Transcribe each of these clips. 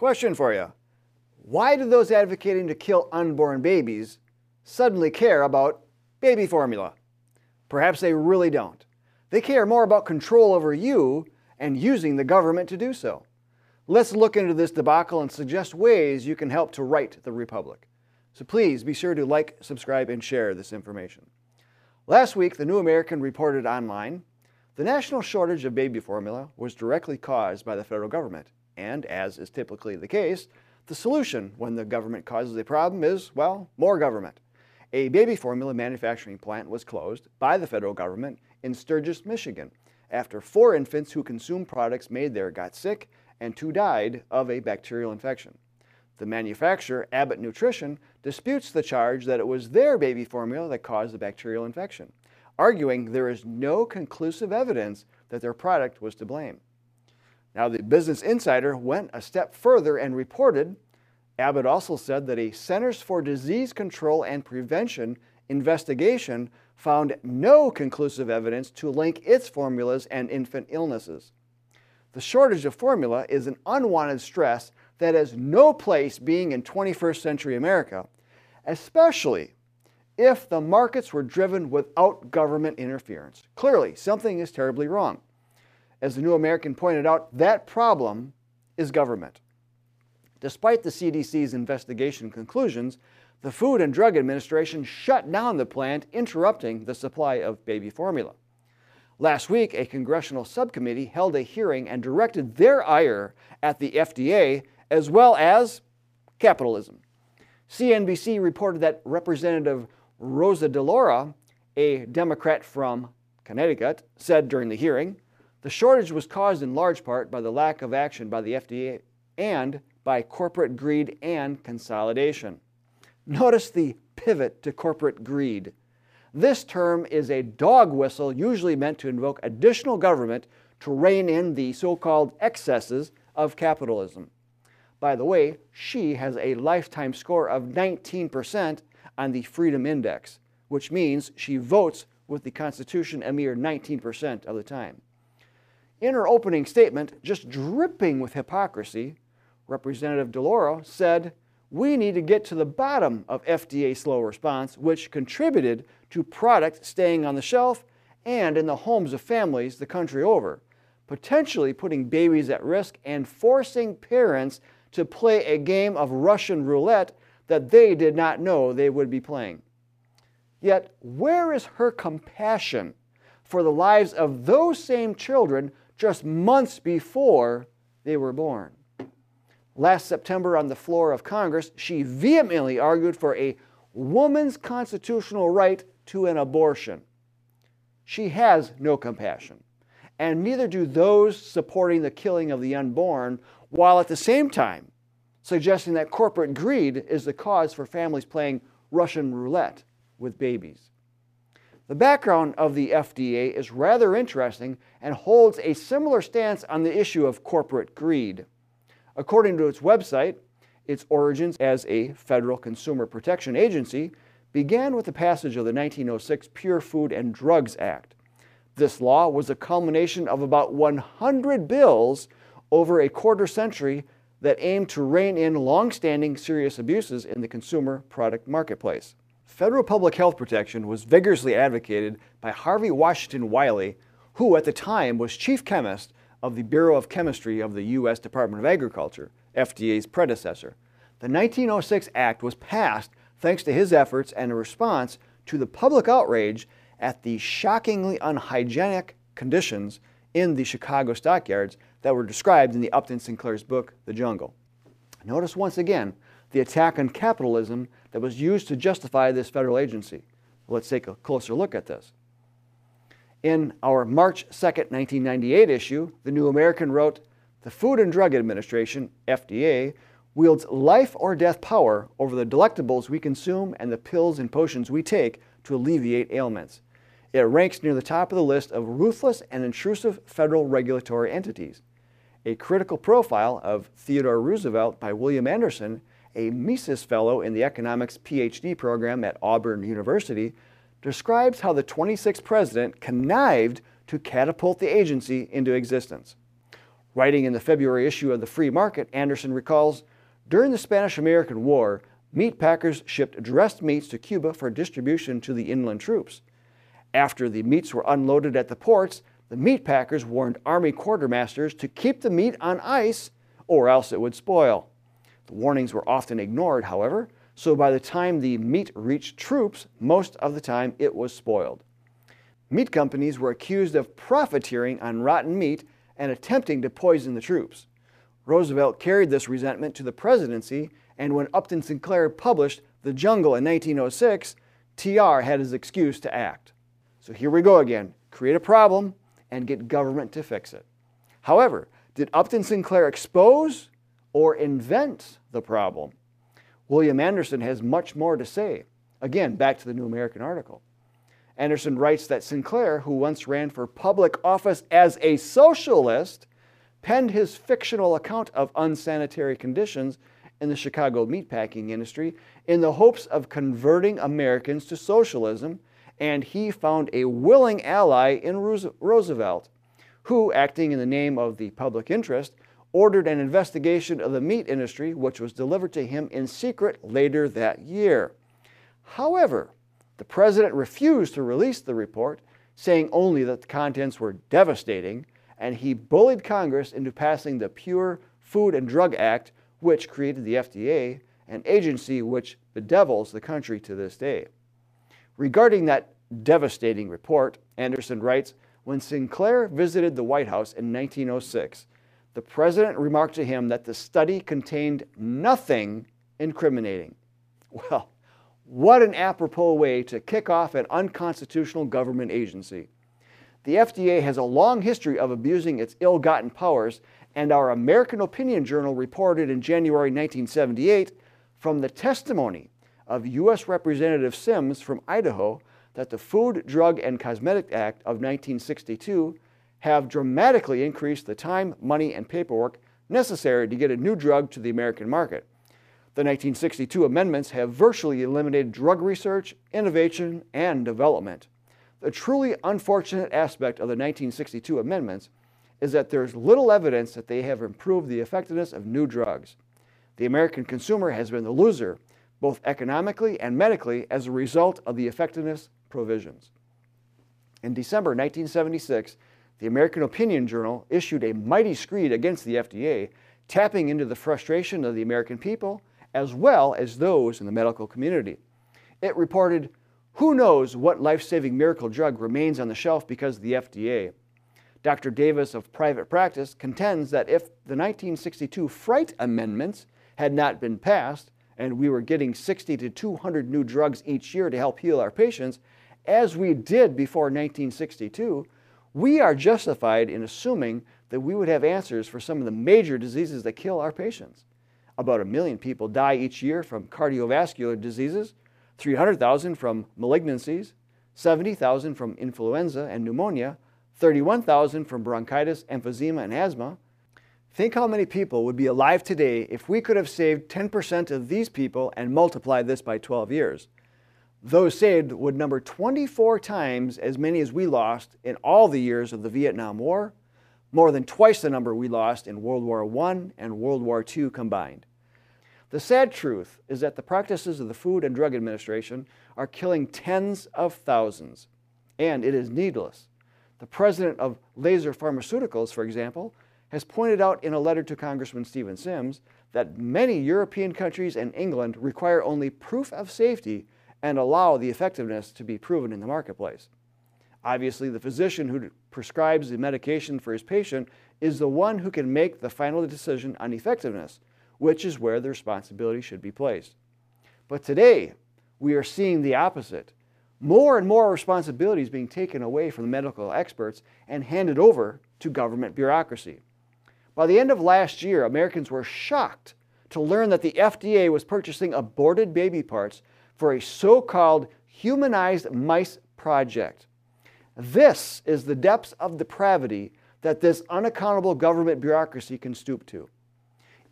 Question for you. Why do those advocating to kill unborn babies suddenly care about baby formula? Perhaps they really don't. They care more about control over you and using the government to do so. Let's look into this debacle and suggest ways you can help to right the Republic. So please be sure to like, subscribe, and share this information. Last week, the New American reported online the national shortage of baby formula was directly caused by the federal government. And as is typically the case, the solution when the government causes a problem is, well, more government. A baby formula manufacturing plant was closed by the federal government in Sturgis, Michigan, after four infants who consumed products made there got sick and two died of a bacterial infection. The manufacturer, Abbott Nutrition, disputes the charge that it was their baby formula that caused the bacterial infection, arguing there is no conclusive evidence that their product was to blame. Now, the Business Insider went a step further and reported Abbott also said that a Centers for Disease Control and Prevention investigation found no conclusive evidence to link its formulas and infant illnesses. The shortage of formula is an unwanted stress that has no place being in 21st century America, especially if the markets were driven without government interference. Clearly, something is terribly wrong. As the New American pointed out, that problem is government. Despite the CDC's investigation conclusions, the Food and Drug Administration shut down the plant, interrupting the supply of baby formula. Last week, a congressional subcommittee held a hearing and directed their ire at the FDA as well as capitalism. CNBC reported that Representative Rosa DeLauro, a Democrat from Connecticut, said during the hearing the shortage was caused in large part by the lack of action by the FDA and by corporate greed and consolidation. Notice the pivot to corporate greed. This term is a dog whistle usually meant to invoke additional government to rein in the so called excesses of capitalism. By the way, she has a lifetime score of 19% on the Freedom Index, which means she votes with the Constitution a mere 19% of the time. In her opening statement, just dripping with hypocrisy, Representative DeLauro said, We need to get to the bottom of FDA slow response, which contributed to product staying on the shelf and in the homes of families the country over, potentially putting babies at risk and forcing parents to play a game of Russian roulette that they did not know they would be playing. Yet, where is her compassion for the lives of those same children just months before they were born? Last September, on the floor of Congress, she vehemently argued for a woman's constitutional right to an abortion. She has no compassion, and neither do those supporting the killing of the unborn, while at the same time suggesting that corporate greed is the cause for families playing Russian roulette with babies. The background of the FDA is rather interesting and holds a similar stance on the issue of corporate greed. According to its website, its origins as a federal consumer protection agency began with the passage of the 1906 Pure Food and Drugs Act. This law was a culmination of about 100 bills over a quarter century that aimed to rein in long-standing serious abuses in the consumer product marketplace. Federal public health protection was vigorously advocated by Harvey Washington Wiley, who at the time was chief chemist of the Bureau of Chemistry of the U.S. Department of Agriculture, FDA's predecessor. The 1906 Act was passed thanks to his efforts and a response to the public outrage at the shockingly unhygienic conditions in the Chicago stockyards that were described in the Upton Sinclair's book, The Jungle. Notice once again the attack on capitalism that was used to justify this federal agency. Let's take a closer look at this. In our March 2, 1998 issue, the New American wrote The Food and Drug Administration, FDA, wields life or death power over the delectables we consume and the pills and potions we take to alleviate ailments. It ranks near the top of the list of ruthless and intrusive federal regulatory entities. A critical profile of Theodore Roosevelt by William Anderson, a Mises Fellow in the Economics PhD program at Auburn University, describes how the 26th president connived to catapult the agency into existence. Writing in the February issue of the Free Market, Anderson recalls During the Spanish American War, meat packers shipped dressed meats to Cuba for distribution to the inland troops. After the meats were unloaded at the ports, the meat packers warned Army quartermasters to keep the meat on ice or else it would spoil. The warnings were often ignored, however, so by the time the meat reached troops, most of the time it was spoiled. Meat companies were accused of profiteering on rotten meat and attempting to poison the troops. Roosevelt carried this resentment to the presidency, and when Upton Sinclair published The Jungle in 1906, TR had his excuse to act. So here we go again create a problem and get government to fix it. However, did Upton Sinclair expose or invent the problem? William Anderson has much more to say. Again, back to the New American article. Anderson writes that Sinclair, who once ran for public office as a socialist, penned his fictional account of unsanitary conditions in the Chicago meatpacking industry in the hopes of converting Americans to socialism, and he found a willing ally in Roosevelt, who, acting in the name of the public interest, ordered an investigation of the meat industry, which was delivered to him in secret later that year. However, the president refused to release the report, saying only that the contents were devastating, and he bullied Congress into passing the Pure Food and Drug Act, which created the FDA, an agency which bedevils the country to this day. Regarding that devastating report, Anderson writes When Sinclair visited the White House in 1906, the president remarked to him that the study contained nothing incriminating. Well, what an apropos way to kick off an unconstitutional government agency. The FDA has a long history of abusing its ill gotten powers, and our American Opinion Journal reported in January 1978 from the testimony of U.S. Representative Symms from Idaho that the Food, Drug, and Cosmetic Act of 1962 have dramatically increased the time, money, and paperwork necessary to get a new drug to the American market. The 1962 amendments have virtually eliminated drug research, innovation, and development. The truly unfortunate aspect of the 1962 amendments is that there's little evidence that they have improved the effectiveness of new drugs. The American consumer has been the loser, both economically and medically, as a result of the effectiveness provisions. In December 1976, the American Opinion Journal issued a mighty screed against the FDA, tapping into the frustration of the American people as well as those in the medical community. It reported, Who knows what life saving miracle drug remains on the shelf because of the FDA? Dr. Davis of private practice contends that if the 1962 Fright Amendments had not been passed, and we were getting 60 to 200 new drugs each year to help heal our patients, as we did before 1962, we are justified in assuming that we would have answers for some of the major diseases that kill our patients. About a million people die each year from cardiovascular diseases, 300,000 from malignancies, 70,000 from influenza and pneumonia, 31,000 from bronchitis, emphysema, and asthma. Think how many people would be alive today if we could have saved 10% of these people and multiplied this by 12 years. Those saved would number 24 times as many as we lost in all the years of the Vietnam War, more than twice the number we lost in World War I and World War II combined. The sad truth is that the practices of the Food and Drug Administration are killing tens of thousands, and it is needless. The president of Laser Pharmaceuticals, for example, has pointed out in a letter to Congressman Steven Symms that many European countries and England require only proof of safety and allow the effectiveness to be proven in the marketplace. Obviously, the physician who prescribes the medication for his patient is the one who can make the final decision on effectiveness which is where the responsibility should be placed. But today, we are seeing the opposite. More and more responsibilities being taken away from the medical experts and handed over to government bureaucracy. By the end of last year, Americans were shocked to learn that the FDA was purchasing aborted baby parts for a so called humanized mice project. This is the depths of depravity that this unaccountable government bureaucracy can stoop to.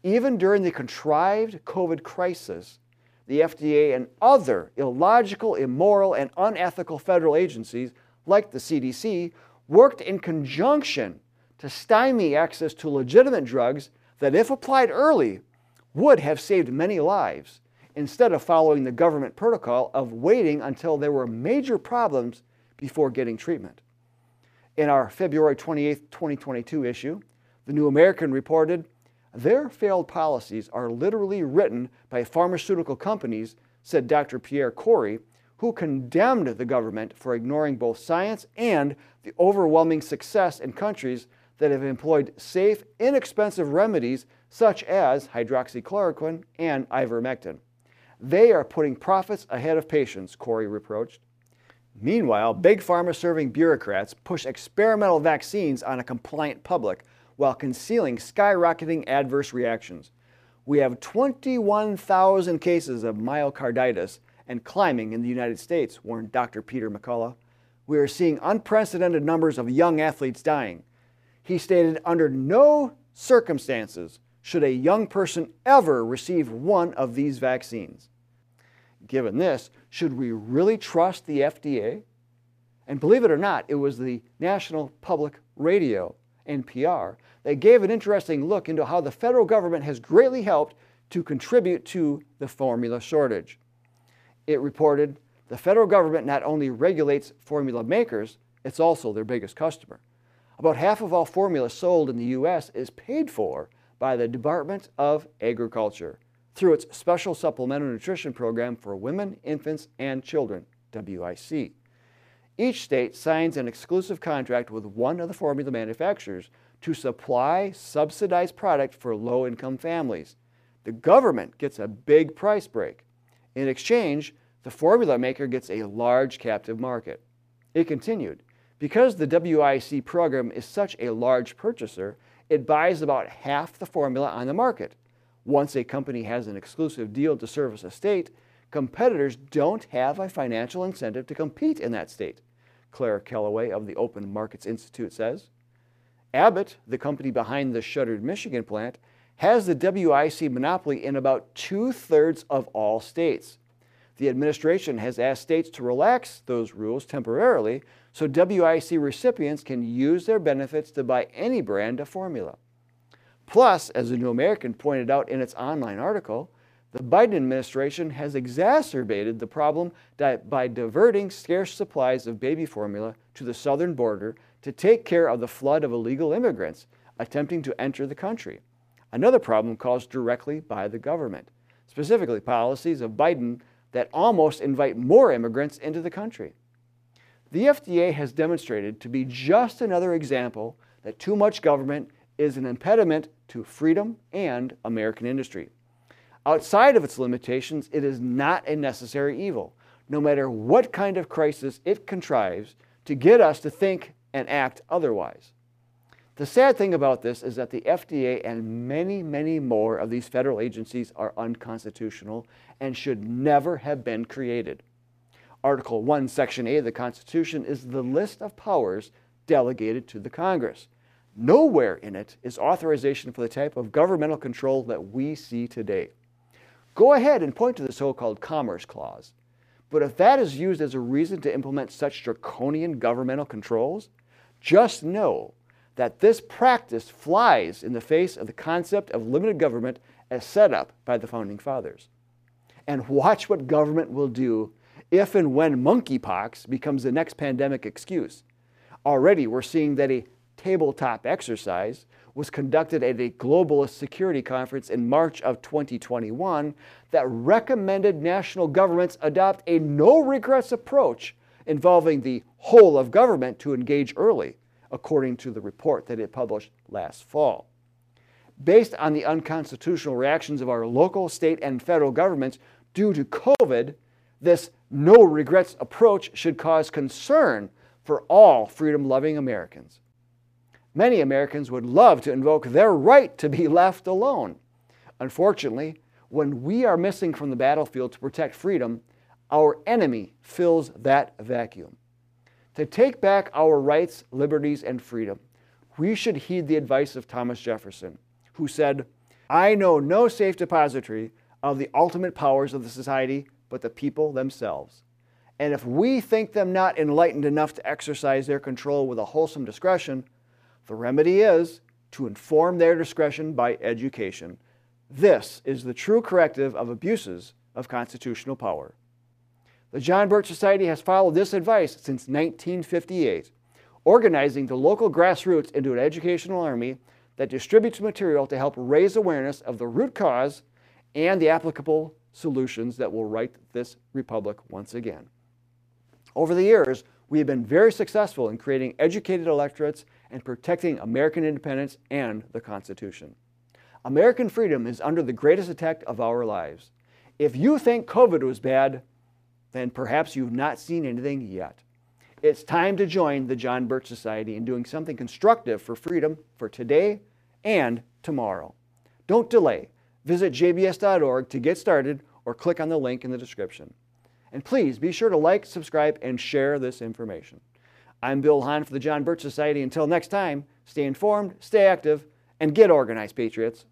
Even during the contrived COVID crisis, the FDA and other illogical, immoral, and unethical federal agencies, like the CDC, worked in conjunction to stymie access to legitimate drugs that, if applied early, would have saved many lives instead of following the government protocol of waiting until there were major problems before getting treatment. In our February 28, 2022 issue, the New American reported their failed policies are literally written by pharmaceutical companies, said Dr. Pierre Kory, who condemned the government for ignoring both science and the overwhelming success in countries that have employed safe, inexpensive remedies such as hydroxychloroquine and ivermectin. They are putting profits ahead of patients, Kory reproached. Meanwhile, big pharma serving bureaucrats push experimental vaccines on a compliant public while concealing skyrocketing adverse reactions. We have 21,000 cases of myocarditis and climbing in the United States, warned Dr. Peter McCullough. We are seeing unprecedented numbers of young athletes dying. He stated, under no circumstances should a young person ever receive one of these vaccines. Given this, should we really trust the FDA? And believe it or not, it was the National Public Radio, NPR, that gave an interesting look into how the federal government has greatly helped to contribute to the formula shortage. It reported the federal government not only regulates formula makers, it's also their biggest customer. About half of all formula sold in the U.S. is paid for by the Department of Agriculture through its Special Supplemental Nutrition Program for Women, Infants, and Children, WIC. Each state signs an exclusive contract with one of the formula manufacturers to supply subsidized product for low income families. The government gets a big price break. In exchange, the formula maker gets a large captive market. It continued because the WIC program is such a large purchaser, it buys about half the formula on the market. Once a company has an exclusive deal to service a state, competitors don't have a financial incentive to compete in that state, Claire Kelloway of the Open Markets Institute says. Abbott, the company behind the shuttered Michigan plant, has the WIC monopoly in about two thirds of all states. The administration has asked states to relax those rules temporarily so WIC recipients can use their benefits to buy any brand of formula. Plus, as the New American pointed out in its online article, the Biden administration has exacerbated the problem by diverting scarce supplies of baby formula to the southern border to take care of the flood of illegal immigrants attempting to enter the country. Another problem caused directly by the government, specifically policies of Biden that almost invite more immigrants into the country. The FDA has demonstrated to be just another example that too much government is an impediment to freedom and American industry. Outside of its limitations, it is not a necessary evil, no matter what kind of crisis it contrives to get us to think and act otherwise. The sad thing about this is that the FDA and many, many more of these federal agencies are unconstitutional and should never have been created. Article 1, Section A of the Constitution is the list of powers delegated to the Congress. Nowhere in it is authorization for the type of governmental control that we see today. Go ahead and point to the so called Commerce Clause. But if that is used as a reason to implement such draconian governmental controls, just know that this practice flies in the face of the concept of limited government as set up by the Founding Fathers. And watch what government will do if and when monkeypox becomes the next pandemic excuse. Already, we're seeing that a tabletop exercise was conducted at a globalist security conference in March of 2021 that recommended national governments adopt a no regrets approach involving the whole of government to engage early according to the report that it published last fall. Based on the unconstitutional reactions of our local, state, and federal governments due to COVID, this no regrets approach should cause concern for all freedom loving Americans. Many Americans would love to invoke their right to be left alone. Unfortunately, when we are missing from the battlefield to protect freedom, our enemy fills that vacuum. To take back our rights, liberties, and freedom, we should heed the advice of Thomas Jefferson, who said, I know no safe depository of the ultimate powers of the society but the people themselves. And if we think them not enlightened enough to exercise their control with a wholesome discretion, The remedy is to inform their discretion by education. This is the true corrective of abuses of constitutional power. The John Birch Society has followed this advice since 1958, organizing the local grassroots into an educational army that distributes material to help raise awareness of the root cause and the applicable solutions that will right this republic once again. Over the years, we have been very successful in creating educated electorates and protecting American independence and the Constitution. American freedom is under the greatest attack of our lives. If you think COVID was bad, then perhaps you've not seen anything yet. It's time to join the John Birch Society in doing something constructive for freedom for today and tomorrow. Don't delay. Visit jbs.org to get started or click on the link in the description. And please be sure to like, subscribe, and share this information. I'm Bill Hahn for the John Birch Society. Until next time, stay informed, stay active, and get organized, Patriots.